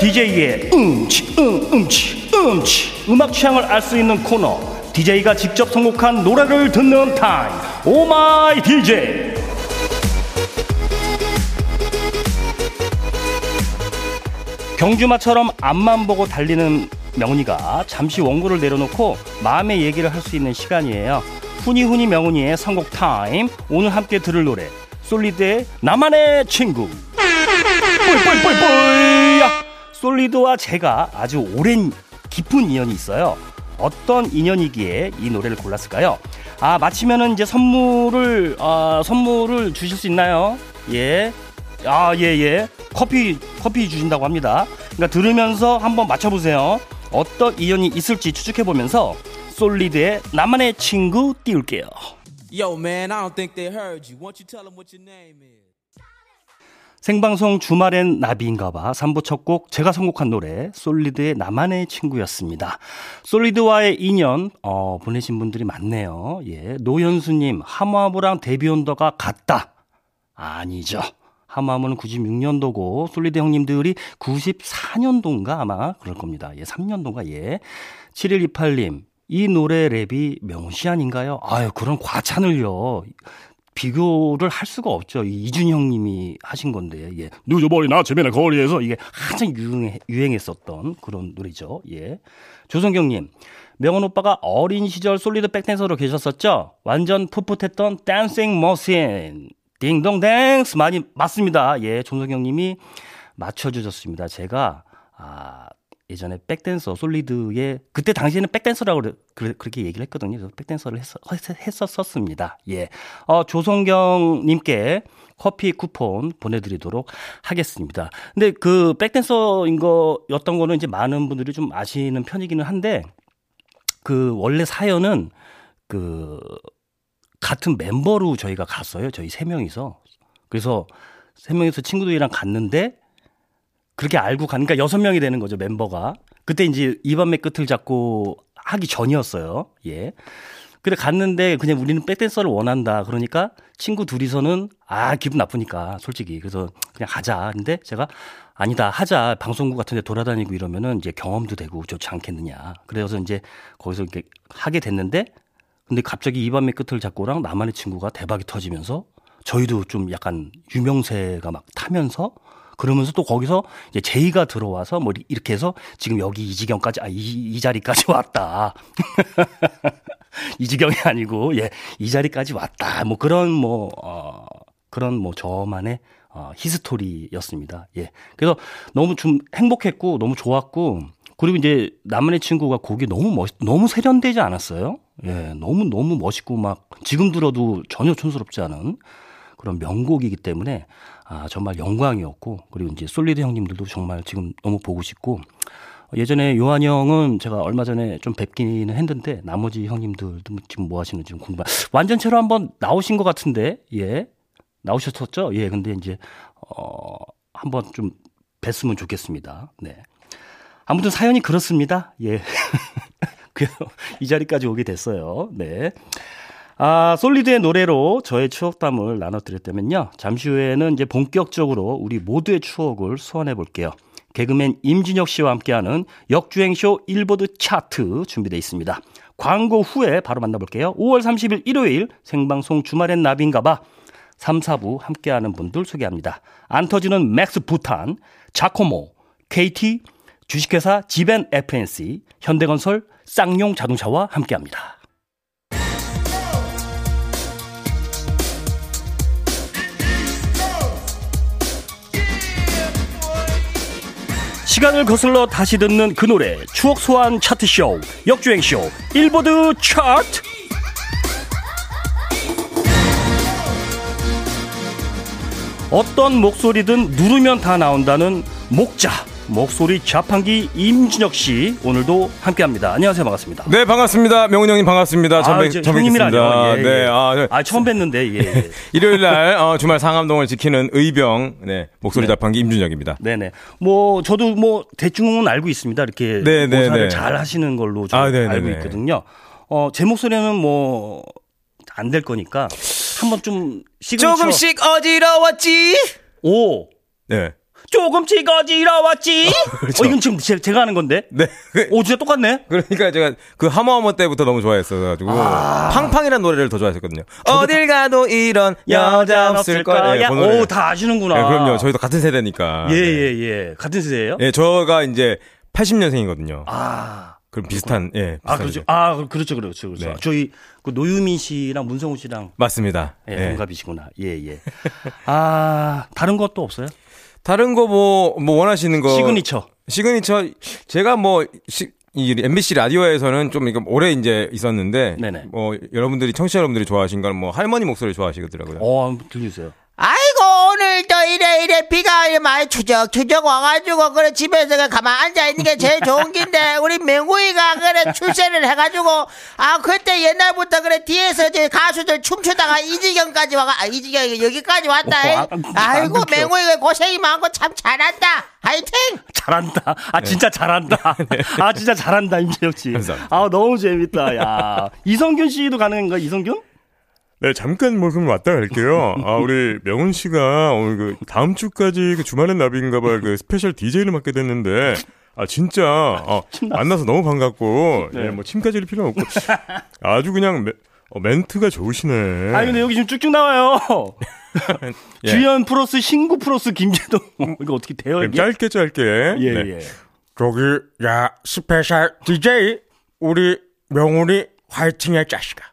DJ의 음치, 음, 음치, 음치. 음악 취향을 알 수 있는 코너. DJ가 직접 선곡한 노래를 듣는 타임. Oh my DJ. 경주마처럼 앞만 보고 달리는 명훈이가 잠시 원고를 내려놓고 마음의 얘기를 할 수 있는 시간이에요. 후니후니 명훈이의 선곡 타임. 오늘 함께 들을 노래. 솔리드의 나만의 친구. 뿔뿔뿔뿔 솔리드와 제가 아주 오랜 깊은 인연이 있어요. 어떤 인연이기에 이 노래를 골랐을까요? 아 마치면은 이제 선물을 아 선물을 주실 수 있나요? 예. 아, 예, 예. 커피, 커피 주신다고 합니다. 그러니까 들으면서 한번 맞춰보세요. 어떤 인연이 있을지 추측해보면서 솔리드의 나만의 친구 띄울게요. Yo, man, I don't think they heard you. Won't you tell them what your name is? 생방송 주말엔 나비인가봐 3부 첫 곡 제가 선곡한 노래 솔리드의 나만의 친구였습니다. 솔리드와의 인연 어, 보내신 분들이 많네요. 예, 노현수님 하모하모랑 데뷔온더가 같다. 아니죠. 하모하모는 96년도고 솔리드 형님들이 94년도인가 아마 그럴 겁니다. 예, 3년도인가 예. 7128님 이 노래 랩이 명훈 씨 아닌가요? 아유 그런 과찬을요. 비교를 할 수가 없죠. 이 이준 형님이 하신 건데, 예. 늦어버린 아침에는 거리에서 이게 한창 유행, 유행했었던 그런 노래죠. 예. 조성경 님, 명훈 오빠가 어린 시절 솔리드 백댄서로 계셨었죠? 완전 풋풋했던 dancing machine. 딩동댕스 많이 맞습니다. 예. 조성경 님이 맞춰주셨습니다. 제가, 아, 예전에 백댄서 솔리드의 그때 당시에는 백댄서라고 그래, 그렇게 얘기를 했거든요. 그래서 백댄서를 했, 했었습니다. 예. 어, 조성경 님께 커피 쿠폰 보내 드리도록 하겠습니다. 근데 그 백댄서인 거였던 거는 이제 많은 분들이 좀 아시는 편이기는 한데 그 원래 사연은 그 같은 멤버로 저희가 갔어요. 저희 세 명이서. 그래서 세 명이서 친구들이랑 갔는데 그렇게 알고 가니까 여섯 명이 되는 거죠, 멤버가. 그때 이제 이밤의 끝을 잡고 하기 전이었어요. 예. 근데 갔는데 그냥 우리는 백댄서를 원한다. 그러니까 친구 둘이서는 아, 기분 나쁘니까 솔직히. 그래서 그냥 하자. 근데 제가 아니다. 하자. 방송국 같은 데 돌아다니고 이러면은 이제 경험도 되고 좋지 않겠느냐. 그래서 이제 거기서 이렇게 하게 됐는데 근데 갑자기 이밤의 끝을 잡고랑 나만의 친구가 대박이 터지면서 저희도 좀 약간 유명세가 막 타면서 그러면서 또 거기서 이제 제이가 들어와서 뭐 이렇게 해서 지금 여기 이 지경까지 아이 이 자리까지 왔다. 이 지경이 아니고 예 이 자리까지 왔다. 뭐 그런 뭐 어, 그런 뭐 저만의 어, 히스토리였습니다. 예. 그래서 너무 좀 행복했고 너무 좋았고 그리고 이제 나만의 친구가 곡이 너무 멋 너무 세련되지 않았어요. 예. 너무 너무 멋있고 막 지금 들어도 전혀 촌스럽지 않은 그런 명곡이기 때문에 아, 정말 영광이었고, 그리고 이제 솔리드 형님들도 정말 지금 너무 보고 싶고, 예전에 요한 형은 제가 얼마 전에 좀 뵙기는 했는데, 나머지 형님들도 지금 뭐 하시는지 좀 궁금해. 완전체로 한번 나오신 것 같은데, 예. 나오셨었죠? 예, 근데 이제, 어, 한번 좀 뵀으면 좋겠습니다. 네. 아무튼 사연이 그렇습니다. 예. 그래서 이 자리까지 오게 됐어요. 네. 아, 솔리드의 노래로 저의 추억담을 나눠드렸다면요. 잠시 후에는 이제 본격적으로 우리 모두의 추억을 소환해 볼게요. 개그맨 임진혁 씨와 함께하는 역주행쇼 일보드 차트 준비되어 있습니다. 광고 후에 바로 만나볼게요. 5월 30일 일요일 생방송 주말엔 나비인가봐 3, 4부 함께하는 분들 소개합니다. 안 터지는 맥스 부탄, 자코모, KT, 주식회사 지벤 FNC, 현대건설, 쌍용 자동차와 함께합니다. 시간을 거슬러 다시 듣는 그 노래 추억 소환 차트쇼 역주행쇼 일보드 차트! 어떤 목소리든 누르면 다 나온다는 목자 목소리 자판기 임진혁 씨 오늘도 함께합니다. 안녕하세요, 반갑습니다. 네, 반갑습니다. 명훈 형님 반갑습니다. 아, 저, 형님이라뇨. 예, 예. 네, 아, 네. 아, 처음 뵀는데 예. 예. 일요일 날 어, 주말 상암동을 지키는 의병 네 목소리 네. 자판기 임준혁입니다. 네 네. 뭐 저도 뭐 대충은 알고 있습니다. 이렇게 네, 네, 네. 잘 하시는 걸로 아, 네, 네, 알고 있거든요. 어, 제 목소리는 뭐 안 될 거니까 한번 좀 시그니처 조금씩 어지러웠지. 오 네. 조금씩 어지러웠지. 그렇죠. 어 이건 지금 제, 제가 하는 건데. 네. 오 진짜 똑같네. 그러니까 제가 그 하모하모 때부터 너무 좋아했어가지고 아. 팡팡이라는 노래를 더 좋아했었거든요. 어딜 가도 이런 여자 없을 거야. 예, 그 노래. 오다 아시는구나. 네, 그럼요. 저희도 같은 세대니까. 네. 예예 예, 같은 세대예요? 예, 저가 이제 80년생이거든요. 아. 그럼 비슷한 예. 아 비슷한 그렇죠. 아 그렇죠 그렇죠 그렇죠. 네. 저희 그 노유민 씨랑 문성우 씨랑 맞습니다. 예, 예. 동갑이시구나. 예 예. 아 다른 것도 없어요? 다른 거 뭐 뭐 원하시는 거 시그니처. 시그니처 제가 뭐 시, 이 MBC 라디오에서는 좀 이거 오래 이제 있었는데 네네. 뭐 여러분들이 청취자 여러분들이 좋아하신 건 뭐 할머니 목소리 좋아하시더라고요. 어 한번 들려주세요. 아이고 오늘도 이래 이래 비가 많이 추적추적 와가지고 그래 집에서 그냥 가만 앉아 있는 게 제일 좋은 긴데 우리 명구이가 그래 출세를 해가지고 아 그때 옛날부터 그래 뒤에서 이제 가수들 춤추다가 이 지경까지 와가 아 이 지경이 여기까지 왔다 어, 아, 아이고 안 그렇죠. 명구이가 고생이 많고 참 잘한다 화이팅 잘한다. 아 진짜 잘한다. 아 진짜 잘한다 임재혁 씨. 아 너무 재밌다. 야 이성균 씨도 가능한가 이성균? 네, 잠깐 뭐 그럼 왔다 갈게요. 아, 우리 명훈 씨가 오늘 그 다음 주까지 그 주말엔 나비인가 봐 그 스페셜 DJ를 맡게 됐는데 아 진짜 어, 만나서 너무 반갑고 네. 예, 뭐 침까지 흘릴 필요 없고 아주 그냥 메, 어, 멘트가 좋으시네. 아니 근데 여기 지금 쭉쭉 나와요. 예. 주연 플러스 신구 플러스 김재동 이거 어떻게 돼요 네, 이게? 짧게 짧게. 예 네. 예. 저기 야 스페셜 DJ 우리 명훈이 화이팅해 자식아.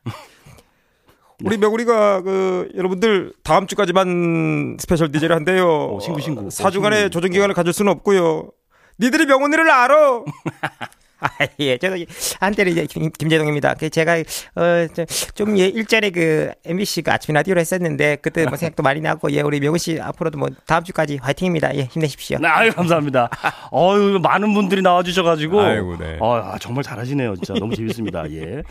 우리 명우리가 그 여러분들 다음 주까지만 스페셜 DJ를 한대요. 어, 신구, 신구. 어, 4주간의 신구. 조정 기간을 가질 수는 없고요. 니들이 명훈이를 알아. 아, 예, 저도 한때는 이제 김, 김재동입니다. 그 제가 어좀 예, 일전에 그 MBC 그 아침 라디오를 했었는데 그때 뭐 생각도 많이 나고 예, 우리 명훈 씨 앞으로도 뭐 다음 주까지 화이팅입니다. 예, 힘내십시오. 네, 아유 감사합니다. 어유 많은 분들이 나와주셔가지고 아이고, 네. 어, 아, 정말 잘하시네요. 진짜 너무 재밌습니다. 예.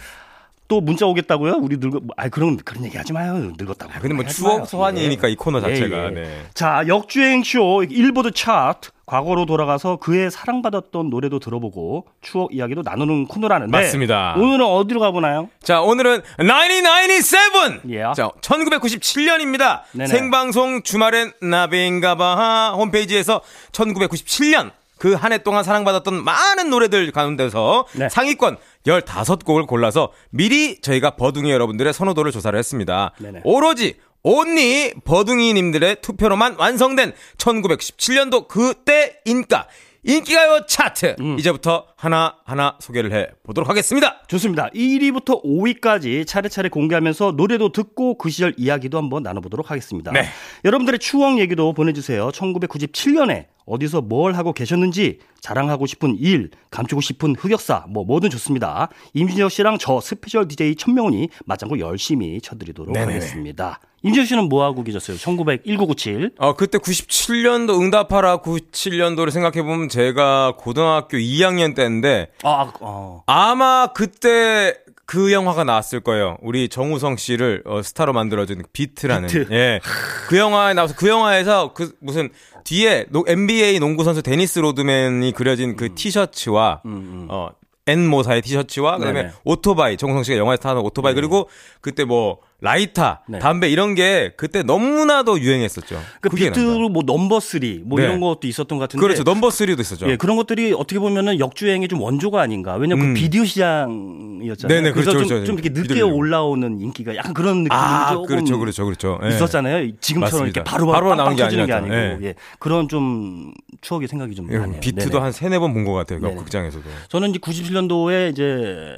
또 문자 오겠다고요? 우리 늙어 아 그런 그런 얘기 하지 마요. 늙었다고. 근데 뭐. 추억 소환이니까 이 코너 예, 자체가. 예. 네. 자 역주행 쇼 일보드 차트 과거로 돌아가서 그의 사랑받았던 노래도 들어보고 추억 이야기도 나누는 코너라는데 맞습니다. 오늘은 어디로 가보나요? 자, 오늘은 1997! 예. 자, 1997년입니다. 네네. 생방송 주말엔 나비인가봐 홈페이지에서 1997년 그 한 해 동안 사랑받았던 많은 노래들 가운데서 네. 상위권 15곡을 골라서 미리 저희가 버둥이 여러분들의 선호도를 조사를 했습니다. 네네. 오로지 온리 버둥이님들의 투표로만 완성된 1997년도 그때 인가 인기가요 차트 음. 이제부터 하나 하나 소개를 해 보도록 하겠습니다. 좋습니다. 1위부터 5위까지 차례차례 공개하면서 노래도 듣고 그 시절 이야기도 한번 나눠보도록 하겠습니다. 네. 여러분들의 추억 얘기도 보내주세요. 1997년에 어디서 뭘 하고 계셨는지 자랑하고 싶은 일, 감추고 싶은 흑역사 뭐 뭐든 좋습니다. 임준혁 씨랑 저 스페셜 DJ 천명훈이 맞장구 열심히 쳐드리도록 네네네. 하겠습니다. 임준혁 씨는 뭐 하고 계셨어요? 1900 1997. 어, 그때 97년도 응답하라 97년도를 생각해 보면 제가 고등학교 2학년 때인데 아, 어. 아마 그때 그 영화가 나왔을 거예요. 우리 정우성 씨를 어, 스타로 만들어준 비트라는. 비트. 예. 그 영화에 나와서 그 영화에서 그 무슨 뒤에 노- NBA 농구 선수 데니스 로드맨이 그려진 음. 그 티셔츠와 어 N 모사의 티셔츠와 그다음에 네네. 음. 오토바이 정우성 씨가 영화에서 타는 오토바이 그리고 그때 뭐 라이터, 네. 담배 이런 게 그때 너무나도 유행했었죠. 그 비트로. 뭐 넘버 3, 뭐 네. 이런 것도 있었던 것 같은데. 그렇죠. 넘버 3도 있었죠. 예, 그런 것들이 어떻게 보면은 역주행의 좀 원조가 아닌가. 왜냐면 음. 그 비디오 시장이었잖아요. 네네, 그래서 그렇죠, 좀, 그렇죠. 좀 이렇게 늦게 비디오. 올라오는 인기가 약간 그런 느낌이 아, 조금 그렇죠, 그렇죠, 그렇죠. 예. 있었잖아요. 지금처럼 맞습니다. 이렇게 바로 바로 바로 나오는 게 터지는 게. 아니고. 예. 그런 좀 추억이 생각이 좀 예, 나네요. 비트도 네네. 한 세네 번 본 것 같아요. 그 네네. 극장에서도. 저는 이제 97년도에 이제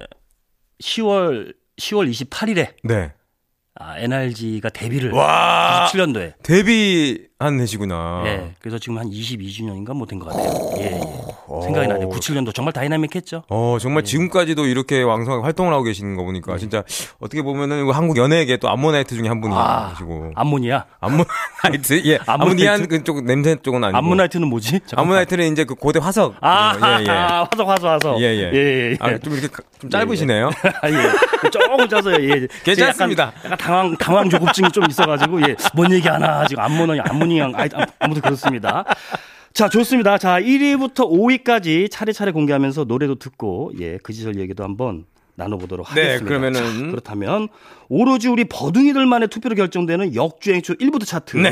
10월 10월 28일에 네. 아, NRG가 데뷔를 와. 97년도에 데뷔 한 해시구나. 예. 그래서 지금 한 22주년인가 뭐 된 것 같아요. 예, 예. 생각이 나네요. 97년도 정말 다이나믹했죠. 어, 네. 정말 지금까지도 이렇게 왕성하게 활동을 하고 계시는 거 보니까 진짜 어떻게 보면은 한국 연예계 또 암모나이트 중에 한 분이시고. 암모니아. 암모나이트? 예. 암모니안 그쪽 냄새 쪽은 아니고. 암모나이트는 뭐지? 잠깐만. 암모나이트는 이제 그 고대 화석. 아, 예, 예. 화석, 화석, 화석. 예, 예. 예, 예. 아, 좀 이렇게 가- 좀 짧으시네요. 아, 예. 조금 짜서요. 예. 괜찮습니다. 약간, 약간 당황, 당황 조급증이 좀 있어 가지고, 예. 뭔 얘기 하나, 지금 암모니, 암모 아이, 아, 아무튼 그렇습니다. 자, 좋습니다. 자, 1위부터 5위까지 차례차례 공개하면서 노래도 듣고, 예, 그 시절 얘기도 한번 나눠보도록 네, 하겠습니다. 그러면은- 자, 그렇다면 오로지 우리 버둥이들만의 투표로 결정되는 역주행쇼 1부드 차트 네.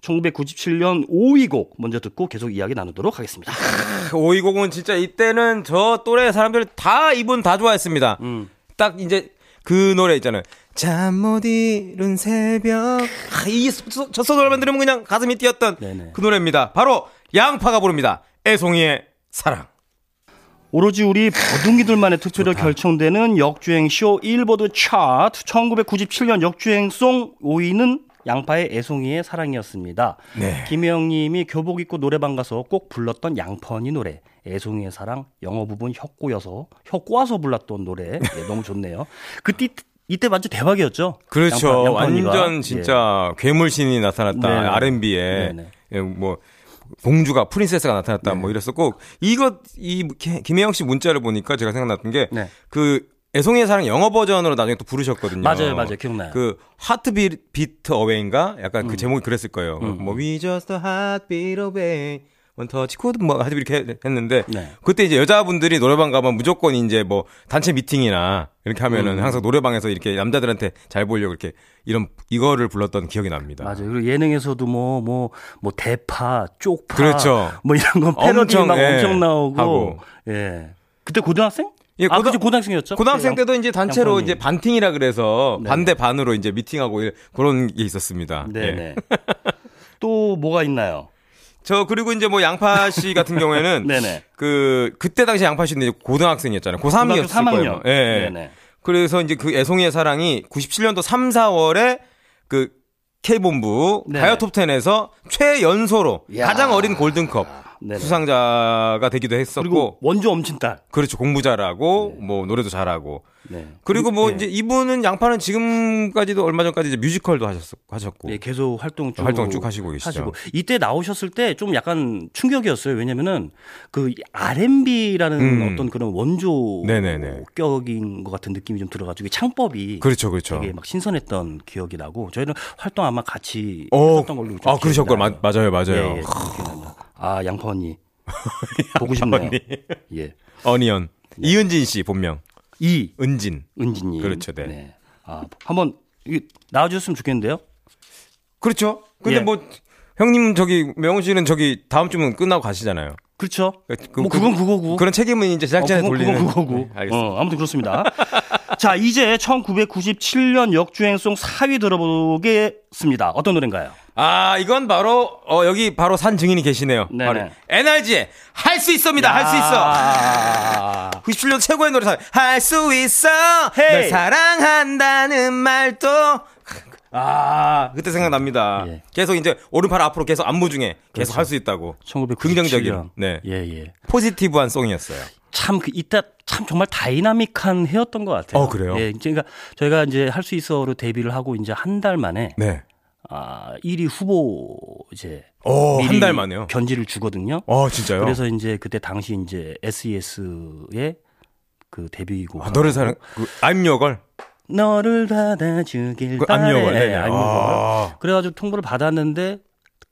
1997년 5위 곡 먼저 듣고 계속 이야기 나누도록 하겠습니다. 오이곡은 진짜 이때는 저 또래 사람들 다 이분 다 좋아했습니다. 음. 딱 이제 그 노래 있잖아요. 잠 못 이룬 새벽. 아, 이첫 소절만 들으면 그냥 가슴이 뛰었던 네네. 그 노래입니다. 바로 양파가 부릅니다. 애송이의 사랑. 오로지 우리 버둥이들만의 투표로 결정되는 역주행 쇼 일보드 차트 1997년 역주행 송 5위는 양파의 애송이의 사랑이었습니다. 네. 김혜영님이 교복 입고 노래방 가서 꼭 불렀던 양펀이 노래 애송이의 사랑 영어 부분 혀 꼬여서 혀 꼬아서 불렀던 노래 예, 너무 좋네요. 그때 이때 완전 대박이었죠. 그렇죠. 양파-. 완전 진짜 괴물신이 나타났다. 네네. R&B에. 예, 뭐 공주가 프린세스가 나타났다. 뭐 이랬었고 이거 이 김- 김혜영 씨 문자를 보니까 제가 생각났던 게 네. 그 애송이의 사랑 영어 버전으로 나중에 또 부르셨거든요. 맞아요, 맞아요. 기억나요. 그 하트 비트 어웨이인가? 약간 음. 그 제목이 그랬을 거예요. 뭐 We just a heartbeat away. Touch could 뭐 하여튼 이렇게 했- 했는데 네. 그때 이제 여자분들이 노래방 가면 무조건 이제 뭐 단체 미팅이나 이렇게 하면은 음. 항상 노래방에서 이렇게 남자들한테 잘 보이려고 이렇게 이런 이거를 불렀던 기억이 납니다. 맞아요. 그리고 예능에서도 뭐뭐뭐 대파, 쪽파, 그렇죠. 뭐 이런 거 패러디 엄청, 막 예, 엄청 나오고. 하고. 예. 그때 고등학생? 예, 아, 고등- 고등학생이었죠. 고등학생 때도 이제 단체로 양반이. 이제 반팅이라 그래서 네. 반대 반으로 이제 미팅하고 이- 그런 게 있었습니다. 예. 네네. 또 뭐가 있나요? 저 그리고 이제 뭐 양파 씨 같은 경우에는 네네. 그 그때 당시 양파 씨는 이제 고등학생이었잖아요. 고3이었을 고등학교 거예요. 3학년. 예, 예. 네네. 그래서 이제 그 애송이의 사랑이 97년도 3, 4월에 그 K본부 네. 가요 톱10에서 최연소로 이야. 가장 어린 골든컵 네네. 수상자가 되기도 했었고 원조 엄친딸. 그렇죠 공부 잘하고 뭐 노래도 잘하고 네. 그리고 뭐 네. 이제 이분은 양파는 지금까지도 얼마 전까지 이제 뮤지컬도 하셨, 하셨고 예, 계속 활동 쭉 활동 쭉 하시고 계시죠. 이때 나오셨을 때 좀 약간 충격이었어요. 왜냐면은 그 R&B라는 음. 어떤 그런 원조 네네네. 격인 것 같은 느낌이 좀 들어가지고 창법이 그렇죠 그렇죠. 되게 막 신선했던 기억이 나고 저희는 활동 아마 같이 어, 했었던 걸로 좀아 나요. 맞아요 맞아요. 예, 예. 아 양파 언니 보고 싶네요. 예. 어니언 이은진 씨 본명 이 은진 은진님. 그렇죠, 네. 아 한번 이 나와주셨으면 좋겠는데요. 그렇죠. 근데 예. 뭐 형님 저기 명훈 씨는 저기 다음 주면 끝나고 가시잖아요. 그렇죠. 그- 뭐 그- 그건 그거고. 그런 책임은 이제 제작진에 어, 그건, 돌리는. 그건 그거고. 네, 알겠습니다. 어, 아무튼 그렇습니다. 자, 이제 1997년 역주행송 4위 들어보겠습니다. 어떤 노래인가요? 아 이건 바로 어 여기 바로 산 증인이 계시네요. 바로 NRG의 할 수 있어입니다. 할 수 있어. 아, 97년 최고의 노래 할수 있어. 헤이. 널 사랑한다는 말도 아 그때 생각납니다. 예. 계속 이제 오른팔 앞으로 계속 안무 중에 계속 할수 있다고 1997년. 긍정적인 네 예, 예. positive한 song이었어요. 참, 그, 이따 참 정말 다이나믹한 해였던 것 같아요. 어, 그래요? 예, 그러니까 저희가 이제 할 수 있어로 데뷔를 하고 이제 한 달 만에 네. 아, 1위 후보 이제 오, 미리 한달 만에요? 견지를 주거든요. 어 진짜요? 그래서 이제 그때 당시 이제 SES의 그 데뷔곡 아, 너를 사랑 그 I'm your girl. 너를 받아주길 그 바래. I'm your girl. 예, 네. I'm girl. 아. 그래 가지고 통보를 받았는데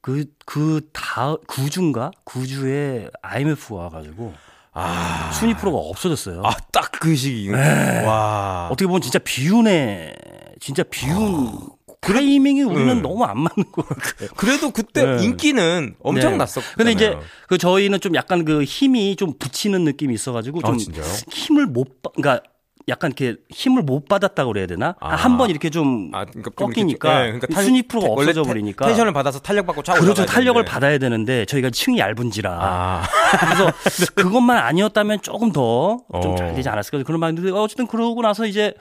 그 그다 9주인가 9주에 IMF가 와 가지고 아. 순위 프로가 없어졌어요. 아, 딱 그 시기. 와. 어떻게 보면 진짜 비운의 진짜 비운 타이밍이 우리는 음. 너무 안 맞는 것 같아요. 그래도 그때 네. 인기는 엄청 네. 났었. 근데 이제 그 저희는 좀 약간 그 힘이 좀 붙이는 느낌이 있어가지고 아, 좀 진짜요? 힘을 못, 받- 그러니까 약간 이렇게 힘을 못 받았다고 그래야 되나? 아. 한번 이렇게 좀 아, 그러니까 좀 꺾이니까 네, 그러니까 순위 프로가 없어져 텐- 버리니까 텐션을 받아서 탄력 받고 쫙 그렇죠 올라가야 탄력을 되는데. 받아야 되는데 저희가 층이 얇은지라 아. 그래서 그것만 아니었다면 조금 더좀 어. 잘 되지 않았을까 그런 마음인데 어쨌든 그러고 나서 이제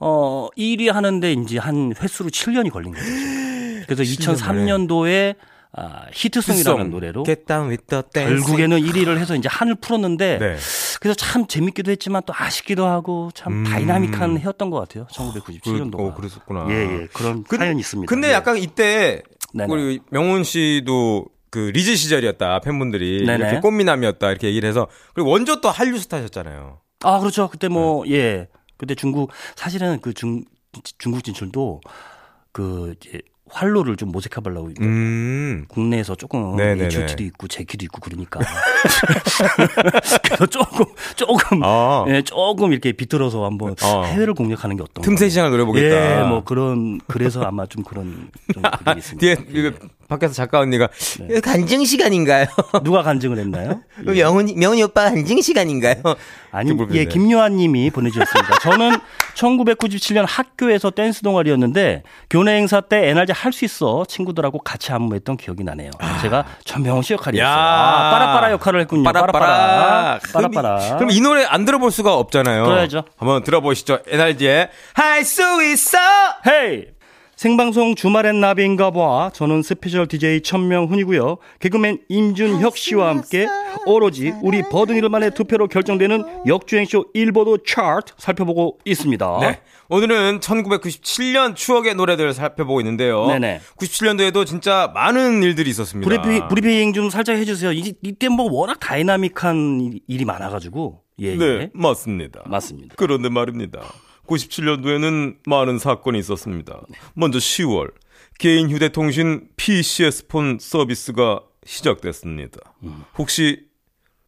어 1위 하는데 이제 한 횟수로 7년이 걸린 거죠. 그래서 2003년도에 아, 히트송이라는 노래로 Get down with the dance. 결국에는 1위를 해서 이제 한을 풀었는데 네. 그래서 참 재밌기도 했지만 또 아쉽기도 하고 참 음. 다이나믹한 해였던 것 같아요. 그, 1997년도가. 어, 그랬었구나. 예, 예. 그런 근- 사연이 있습니다. 근데 예. 약간 이때 네네. 우리 명훈 씨도 그 리즈 시절이었다 팬분들이 네네. 이렇게 꽃미남이었다 이렇게 얘기를 해서 그리고 원조 또 한류 스타셨잖아요. 아, 그렇죠. 그때 뭐, 네. 예. 그때 중국, 사실은 그 중, 중국 진출도 그, 이제 활로를 좀 모색해보려고 음. 국내에서 조금. HOT도 있고 제키도 있고 그러니까 그래서 조금 조금 아. 예, 조금 이렇게 비틀어서 한번 어. 해외를 공략하는 게 어떤가 틈새 시장을 노려보겠다. 예, 뭐 그런 그래서 아마 좀 그런 좀 그게 있습니다. 뒤에 이거 밖에서 작가 언니가 네. 간증 시간인가요? 누가 간증을 했나요? 그럼 명훈이 명훈이 오빠 간증 시간인가요? 아니, 불편해. 예, 김요한 님이 보내주셨습니다. 저는 1997년 학교에서 댄스 동아리였는데 교내 행사 때 NRG 할수 있어 친구들하고 같이 안무했던 기억이 나네요. 제가 전명훈 씨 역할이었어요. 야. 아, 빠라빠라 역할을 했군요. 빠라빠라. 그럼, 이- 빠라빠라. 그럼 이 노래 안 들어볼 수가 없잖아요. 들어야죠. 한번 들어보시죠. NRG의 할 수 있어. 헤이! 생방송 주말엔 나비인가 봐. 저는 special DJ 천명훈이고요. 개그맨 임준혁 씨와 함께 오로지 우리 버둥이들만의 투표로 결정되는 역주행쇼 일보드 차트 살펴보고 있습니다. 네. 오늘은 1997년 추억의 노래들을 살펴보고 있는데요. 네네. 97년도에도 진짜 많은 일들이 있었습니다. 브리핑, 브리핑 좀 살짝 해주세요. 이, 이때 뭐 워낙 다이나믹한 일- 일이 많아가지고. 예, 네, 예. 맞습니다. 맞습니다. 그런데 말입니다. 97년도에는 많은 사건이 있었습니다. 먼저 10월 개인 휴대통신 PCS 폰 서비스가 시작됐습니다. 혹시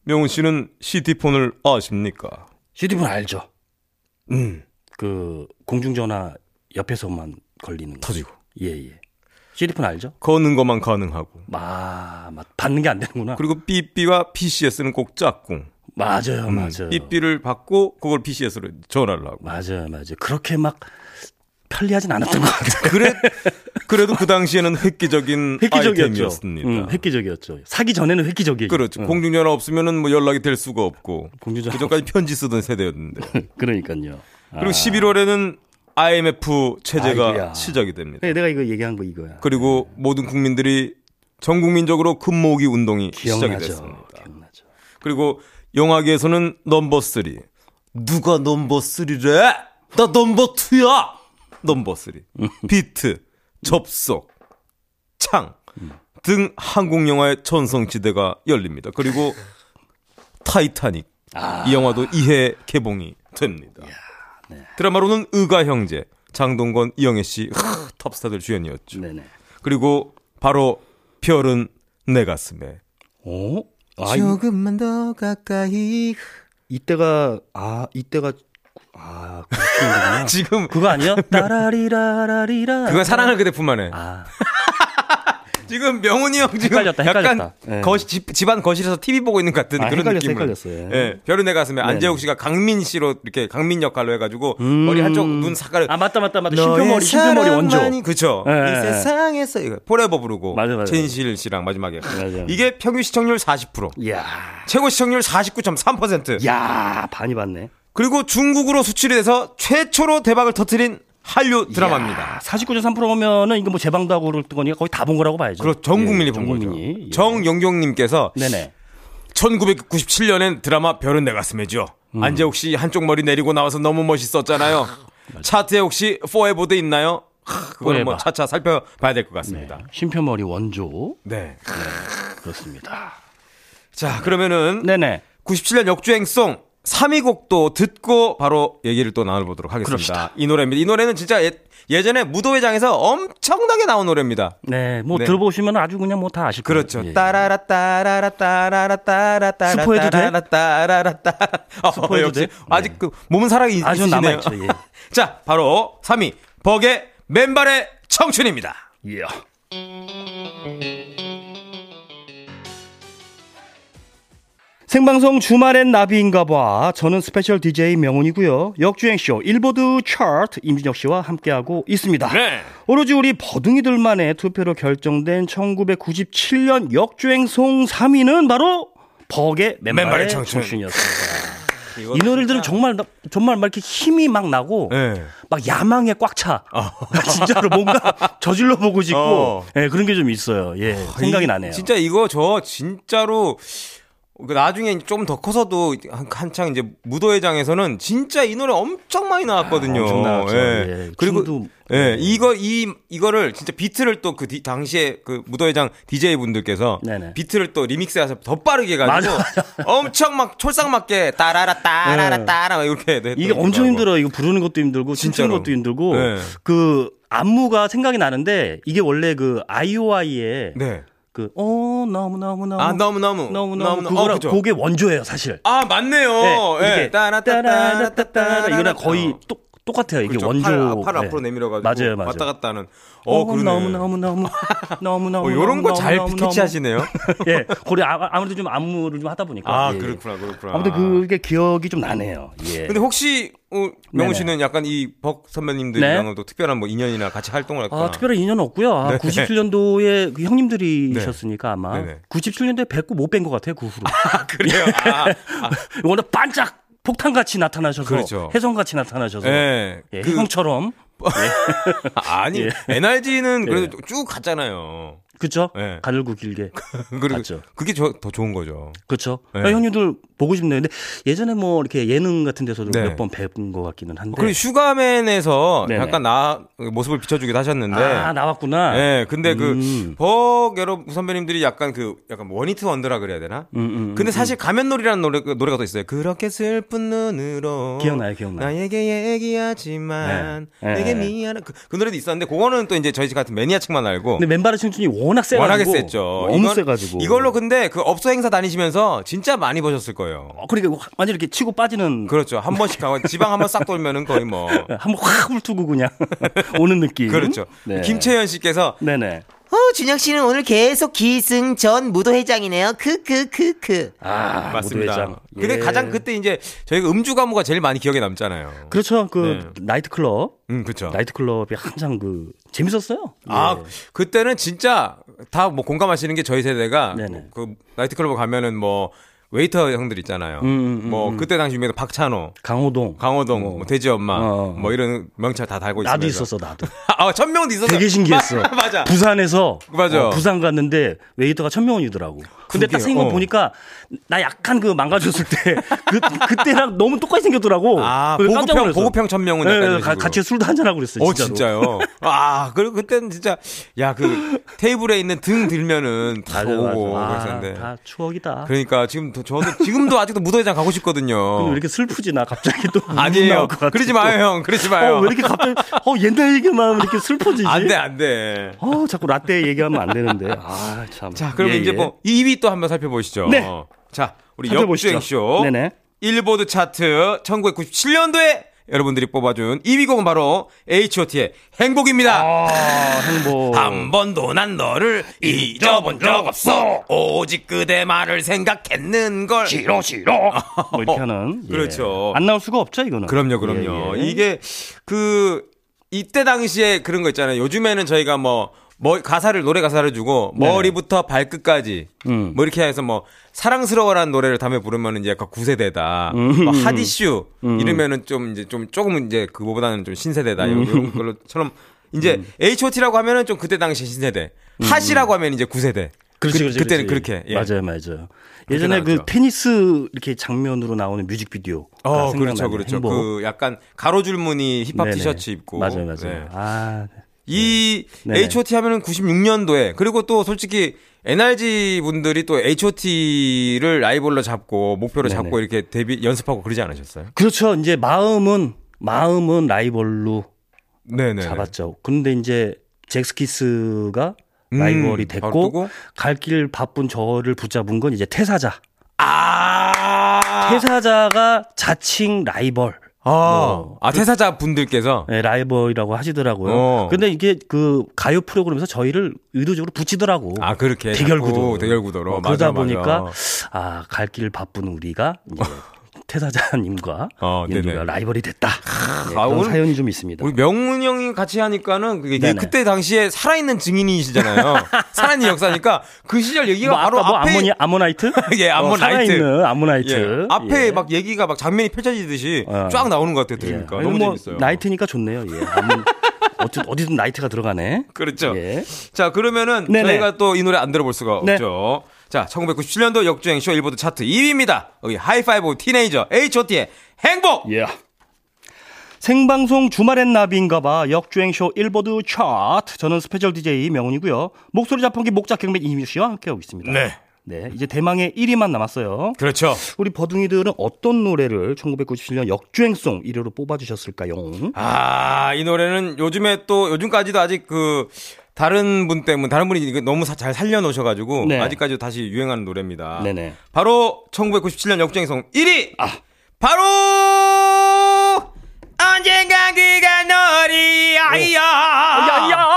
명훈 씨는 CT폰을 아십니까? CD폰 알죠? 음, 그, 공중전화 옆에서만 걸리는 거. 터지고 예, 예. CD폰 알죠? 거는 것만 가능하고 아, 맞, 받는 게 안 되는구나. 그리고 삐삐와 PCS는 꼭 짝꿍. 맞아요, 음, 맞아요. 삐삐를 받고 그걸 PCS로 전화를 하고. 맞아요, 맞아요. 그렇게 막 편리하진 않았던 것 같아요. 그래 그래도 그 당시에는 획기적인 획기적이었죠. 아이템이었습니다. 음, 획기적이었죠. 사기 전에는 획기적이에요. 그렇죠. 응. 공중전화 없으면은 뭐 연락이 될 수가 없고 공중전화 그 전까지 편지 쓰던 세대였는데. 그러니까요. 그리고 11월에는 IMF 체제가 아이고야. 시작이 됩니다. 네, 내가 이거 얘기한 거 이거야. 그리고 모든 국민들이 전 국민적으로 금 모으기 운동이 시작이 기억나죠. 됐습니다. 기억나죠. 그리고 영화계에서는 넘버 3. 누가 넘버 3래? 나 넘버 2야. 넘버 3. 비트, 접속, 창 등 한국 영화의 전성지대가 열립니다. 그리고 타이타닉 이 영화도 2회 개봉이 됩니다. 드라마로는 의가 형제, 장동건, 이영애 씨 하, 톱스타들 주연이었죠. 네네. 그리고 바로 별은 내 가슴에 어? 아, 이, 조금만 더 가까이. 이때가 아 이때가 아. 지금 그거 아니야? 따라리라라리라. 그건 사랑을 그대뿐만해. 아 지금 명훈이 형 지금 헷갈렸다, 약간 헷갈렸다. 예. 거시, 집, 집안 거실에서 TV 보고 있는 것 같은 아, 그런 헷갈렸어, 느낌을. 헷갈렸어요. 예. 별은 내 가슴에 안재욱 씨가 강민 씨로 이렇게 강민 역할로 해가지고 머리 한쪽 눈 색깔을 아 맞다 맞다 맞다. 쉼표머리 쉼표머리 원조. 그쵸. 예, 이 예. 세상에서 이거 Forever 부르고 맞아, 맞아. 최진실 씨랑 마지막에 맞아. 이게 평균 시청률 40% 이야. 최고 시청률 49.3%야 반이 받네. 그리고 중국으로 수출이 돼서 최초로 대박을 터트린 한류 드라마입니다. 49.3%면은 이거 뭐 재방도 하고 그럴 거니까 거의 다 본 거라고 봐야죠. 그리고 전 국민이 예, 본전 거죠. 국민이. 예. 정영경님께서 네네. 1997년엔 드라마 별은 내 가슴에죠. 음. 안재욱 씨 한쪽 머리 내리고 나와서 너무 멋있었잖아요. 차트에 혹시 포에버도 있나요? 하, 그거는 뭐. 차차 살펴봐야 될것 네. 같습니다. 심표머리 원조 네. 그렇습니다. 자, 그러면은 네네. 97년 역주행송 3위 곡도 듣고 바로 얘기를 또 나눠보도록 하겠습니다. 그럽시다. 이 노래입니다. 이 노래는 진짜 예, 예전에 무도회장에서 엄청나게 나온 노래입니다. 네, 뭐 네. 들어보시면 아주 그냥 뭐 다 아실 거예요. 그렇죠. 예. 따라라 따라라 따라라 따라 따라 스포해도 돼? 따라라 따라라 따라. 어, 스포해도 역시 돼? 아직 네. 그 몸은 살아 있- 아, 좀 있으시네요. 남아있죠, 예. 자, 바로 3위 벅의 맨발의 청춘입니다. 이야. 생방송 주말엔 나비인가 봐. 저는 special DJ 명훈이고요. 역주행쇼 일보드 차트 임준혁 씨와 함께하고 있습니다. 네. 오로지 우리 버둥이들만의 투표로 결정된 1997년 역주행송 3위는 바로 벅의 맨발의, 맨발의 청춘. 청춘이었습니다. 이 노래를 들으면 정말 나- 정말 막 이렇게 힘이 막 나고 네. 막 야망에 꽉 차. 진짜로 뭔가 저질러 보고 싶고 어. 예, 그런 게 좀 있어요. 예, 생각이 이- 나네요. 진짜 이거 저 진짜로 그 나중에 좀 더 커서도 한- 한창 이제 무도회장에서는 진짜 이 노래 엄청 많이 나왔거든요. 아, 엄청 나왔죠. 예. 예. 그리고 춤도- 예, 이거 이 이거를 진짜 비트를 또 그 당시에 그 무도회장 DJ 분들께서 네네. 비트를 또 리믹스해서 더 빠르게 해가지고 엄청 막 촐싹 맞게 따라라 따라라 네. 따라 막 이렇게 이게 엄청. 힘들어. 이거 부르는 것도 힘들고 진짜로. 것도 힘들고 네. 그 안무가 생각이 나는데 이게 원래 그 아이오아이의 네. 그 어 너무 너무 너무 아 너무 너무 너무 너무 너무 어, 그거랑. 그게 원조예요 사실. 아 맞네요. 네, 예. 이게 따라따따따따 이거랑 거의 똑 똑같아요. 이게 그렇죠. 원조. 팔, 팔 네. 앞으로 내밀어가지고 맞아요, 맞아요. 왔다 갔다 하는. 어, 어, 그러네. 너무 너무 너무 너무 너무 어, 요런 거 잘 캐치하시네요. 예, 아, 아무래도 좀 안무를 좀 하다 보니까. 아 예, 예. 그렇구나 그렇구나. 아무튼 그게 기억이 좀 나네요. 예. 근데 혹시 어, 명훈. 씨는 약간 이 벅 선배님들이랑은 또 특별한 뭐 인연이나 같이 활동을 했거나. 아, 특별한 인연은 없고요. 아, 네. 97년도에 그 형님들이셨으니까 아마 네네. 97년도에 뵙고 못 뵌 것 같아요. 그 후로. 아, 그래요. 아, 아, 워낙 반짝 폭탄같이 나타나셔서 그렇죠. 혜성같이 나타나셔서 예. 예, 그- 혜성처럼 아니 예. NRG는 그래도 예. 쭉 갔잖아요. 그렇죠. 예. 가늘고 길게 맞죠. 그게 저, 더 좋은 거죠. 그렇죠. 네. 아, 형님들 보고 싶네요. 근데 예전에 뭐 이렇게 예능 같은 데서도 네. 몇번 뵌 것 같기는 한데. 그리고 슈가맨에서 네네. 약간 나 모습을 비춰주기도 하셨는데. 아 나왔구나. 예, 근데 음. 그 벅 여러분 선배님들이 약간 그 약간 one-hit wonder라 그래야 되나? 음, 음, 근데 음, 사실 가면놀이라는 노래 노래가 또 있어요. 그렇게 슬픈 눈으로 기억나요, 기억나요. 나에게 얘기하지만 네. 내게 네. 미안한 그, 그 노래도 있었는데 그거는 또 이제 저희 같은 매니아층만 알고 근데 맨발의 청춘이 워낙 세가지고 워낙에 셌죠. 너무 이건- 세가지고 이걸로 근데 그 업소 행사 다니시면서 진짜 많이 버셨을 거예요. 어, 그러니까 완전 이렇게 치고 빠지는 그렇죠. 한 번씩 하고 지방 한 번 싹 돌면은 거의 뭐 한 번 확 훑고 그냥 오는 느낌. 그렇죠. 네. 김채연 씨께서 네네. 어, 준영 씨는 오늘 계속 기승전 무도회장이네요. 크크크크. 아 맞습니다. 무도회장. 근데 예. 가장 그때 이제 저희가 음주 가무가 제일 많이 기억에 남잖아요. 그렇죠. 그 네. 나이트 클럽, 음, 그렇죠. 나이트 클럽이 항상 그 재밌었어요. 아, 예. 그때는 진짜 다 뭐 공감하시는 게 저희 세대가 네네. 그 나이트 클럽 가면은 뭐 웨이터 형들 있잖아요. 음, 음, 음, 뭐 음. 그때 당시 유명한 박찬호, 강호동, 강호동, 어. 뭐 돼지 엄마, 어. 뭐 이런 명찰 다 달고 나도 있었어 나도. 아, 천명도 있었어. 되게 신기했어. 마- 맞아. 부산에서 맞아. 어, 부산 갔는데 웨이터가 천명원이더라고. 근데 딱 생긴 거 어. 보니까 나 약간 그 망가졌을 때 그 그때랑 너무 똑같이 생겼더라고. 아, 보급형. 보급형 천명은 네, 이런 가-. 같이 술도 한잔 하고 그랬어요. 어. 진짜요? 아, 그리고 그때는 진짜, 야, 그, 테이블에 있는 등 들면은 다 맞아. 오고 아, 그랬었는데. 다 추억이다. 그러니까 지금 더- 저도, 지금도 아직도 무도회장 가고 싶거든요. 근데 왜 이렇게 슬프지 나 갑자기 또 아니에요. 그러지 또. 마요, 형. 그러지 마요. 어, 왜 이렇게 갑자기 어 옛날 얘기만 하면 이렇게 슬퍼지지? 안 돼, 안 돼. 어 자꾸 라떼 얘기하면 안 되는데. 아 참. 자, 그럼 예, 이제 예. 뭐 2위 또 한번 살펴보시죠. 네. 자, 우리. 역주행쇼. 네네. 일보드 차트 1997년도에 여러분들이 뽑아준 2위 곡은 바로 H.O.T의 행복입니다. 아 행복. 한 번도 난 너를 잊어본 적 없어. 오직 그대 말을 생각했는 걸. 싫어 싫어. 뭐 이렇게 하는. 예. 그렇죠. 안 나올 수가 없죠 이거는. 그럼요, 그럼요. 예, 예. 이게 그 이때 당시에 그런 거 있잖아요. 요즘에는 저희가 뭐, 뭐 가사를 노래 가사를 주고. 머리부터 발끝까지 음. 뭐 이렇게 해서 뭐 사랑스러워라는 노래를 다음에 부르면 이제 약간 구세대다. 뭐 hot issue 음. 이러면은 좀 이제 좀 조금은 이제 그거보다는 좀 신세대다. 이런 걸로처럼 이제 음. H.O.T라고 하면은 좀 그때 당시 신세대. hot이라고 하면 이제 구세대. 그렇지, 그, 그렇지, 그때는 그렇지. 그렇게. 예. 맞아요, 맞아요. 예전에 그 나왔죠. 테니스 이렇게 장면으로 나오는 뮤직비디오. 어, 그렇죠, 그렇죠. 행복. 그 약간 가로줄 무늬 힙합 네네. 티셔츠 입고. 맞아요, 맞아요. 네. 아, 이 네네. H.O.T 하면은 96년도에 그리고 또 솔직히 NRG 분들이 또 H.O.T를 라이벌로 잡고 목표로 네네. 잡고 이렇게 데뷔 연습하고 그러지 않으셨어요? 그렇죠. 이제 마음은 마음은 라이벌로 네네. 잡았죠. 근데 이제 잭스키스가 음, 라이벌이 됐고? 갈 길 바쁜 저를 붙잡은 건 이제 태사자. 아. 태사자가 자칭 라이벌. 아, 뭐. 아 퇴사자 분들께서 네, 라이벌이라고 하시더라고요. 어. 근데 이게 그 가요 프로그램에서 저희를 의도적으로 붙이더라고. 아 그렇게 대결 자꾸 구도. 대결 구도로 어, 그러다 맞아. 보니까 아, 갈 길 바쁜 우리가 이제 태사자님과 어. 라이벌이 됐다. 네, 아, 그런 사연이 좀 있습니다. 우리 명훈 형이 같이 하니까는. 그때 당시에 살아있는 증인이시잖아요. 살아있는 역사니까 그 시절 얘기가 뭐 바로 아까 뭐 앞에 아모니 아모나이트? 예, 아모나이트. 어, 살아있는 아모나이트. 예, 앞에 예. 막 얘기가 막 장면이 펼쳐지듯이 어. 쫙 나오는 것 같아요. 예. 들으니까 아니, 너무 뭐 재밌어요. 나이트니까 좋네요. 예. 아무 어찌 어디든 나이트가 들어가네. 그렇죠. 예. 자 그러면은 네네. 저희가 또 이 노래 안 들어볼 수가 네. 없죠. 자, 1997년도 역주행 쇼 일보드 차트 2위입니다. 여기 High Five Teenager H.O.T의 행복. 예. 생방송 주말엔 나비인가봐 역주행쇼 일보드 차트 저는 special DJ 명훈이고요 목소리 자판기 목작 경매 이미 씨와 함께하고 있습니다 네. 네 이제 대망의 1위만 남았어요 그렇죠. 우리 버둥이들은 어떤 노래를 1997년 역주행송 1위로 뽑아주셨을까요? 아, 이 노래는 요즘에 또 요즘까지도 아직 그 다른 분 때문에 다른 분이 너무 사- 잘 살려놓으셔 가지고 네. 아직까지 다시 유행하는 노래입니다. 네네. 바로 1997년 역주행송 1위. 아. 바로 언젠가 그가 너리 아이야 야야.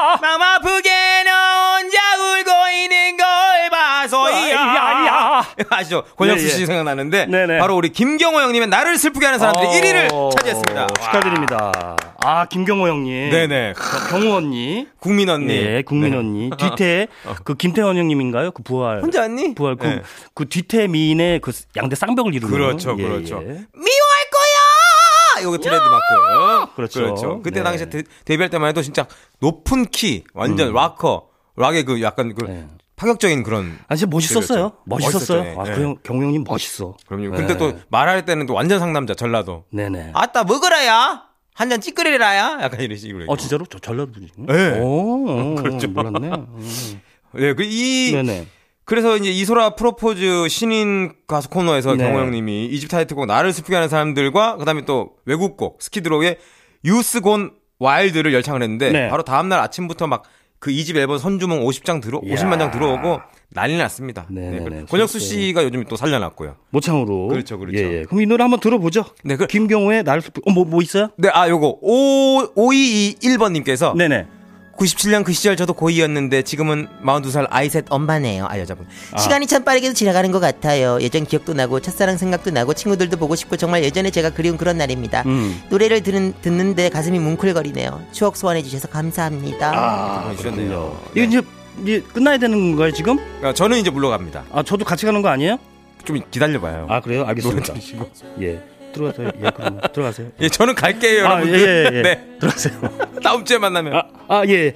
아시죠? 권혁수 네, 씨 예. 생각나는데 네네. 바로 우리 김경호 형님의 나를 슬프게 하는 사람들이 어, 1위를 차지했습니다. 축하드립니다. 아 김경호 형님. 네네. 경호 언니. 국민 언니. 예, 국민 네. 언니. 뒤태 그 김태원 형님인가요? 그 부활. 혼자 왔니? 부활 그, 네. 그 뒤태 미인의 그 양대 쌍벽을 이루는. 그렇죠, 예, 그렇죠. 예. 미워할 거야! 이거 트레이드마크. 그렇죠. 그때 네. 당시에 데, 데뷔할 때만 해도 진짜 높은 키, 완전 락커, 락의 그 약간 그 음. 네. 파격적인 그런. 아 진짜 멋있었어요. 멋있었어요. 멋있었죠, 아, 예. 그 형님 멋있어. 그럼요. 네. 근데 또 말할 때는 또 완전 상남자, 전라도. 네네. 아따, 먹으라야! 한 잔 찌끄리라야! 약간 이런 식으로. 어 진짜로 저 전라도 분이요? 네. 오, 그렇죠. 몰랐네. 음. 네, 그 이, 네네. 그래서 이제 이소라 프로포즈 신인 가수 코너에서 네. 경호 형님이 이집 타이틀곡 나를 슬프게 하는 사람들과 그다음에 또 외국곡 스키드록의 유스곤 와일드를 열창을 했는데 네. 바로 다음 날 아침부터 막 그 이집 앨범 선주문 50장 들어 50만 장 들어오고 난리 났습니다. 네네네. 그래- 권혁수 씨가 요즘 또 살려놨고요. 모창으로. 그렇죠, 그렇죠. 예, 예. 그럼 이 노래 한번 들어보죠. 네, 그- 김경호의 슬프. 어, 뭐, 뭐 있어요? 네, 아 요거 5 5221번님께서 네네. 97년 그 시절 저도 고2였는데 지금은 42살 아이셋 엄마네요. 아 여자분. 시간이 참 빠르게 지나가는 것 같아요. 예전 기억도 나고 첫사랑 생각도 나고 친구들도 보고 싶고 정말 예전에 제가 그리운 그런 날입니다. 음. 노래를 들은, 듣는데 가슴이 뭉클거리네요. 추억 소환해 주셔서 감사합니다. 아, 보내주셨네요. 그렇군요. 네. 이거 이제, 이제 끝나야 되는 건가요, 지금? 아, 저는 이제 물러갑니다. 아, 저도 같이 가는 거 아니에요? 좀 기다려봐요. 아, 그래요? 알겠습니다. 노래 들으시고. 예. 들어가세요. 예, 그러면 들어가세요. 예, 저는 갈게요, 아, 예, 여러분들. 예, 예. 네. 들어가세요. 다음 주에 만나면. 아, 아, 예.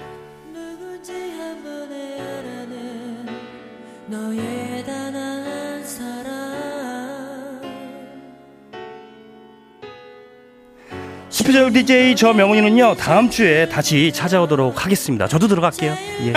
사랑 스페셜 DJ 저 명훈이는요, 다음 주에 다시 찾아오도록 하겠습니다. 저도 들어갈게요. 예.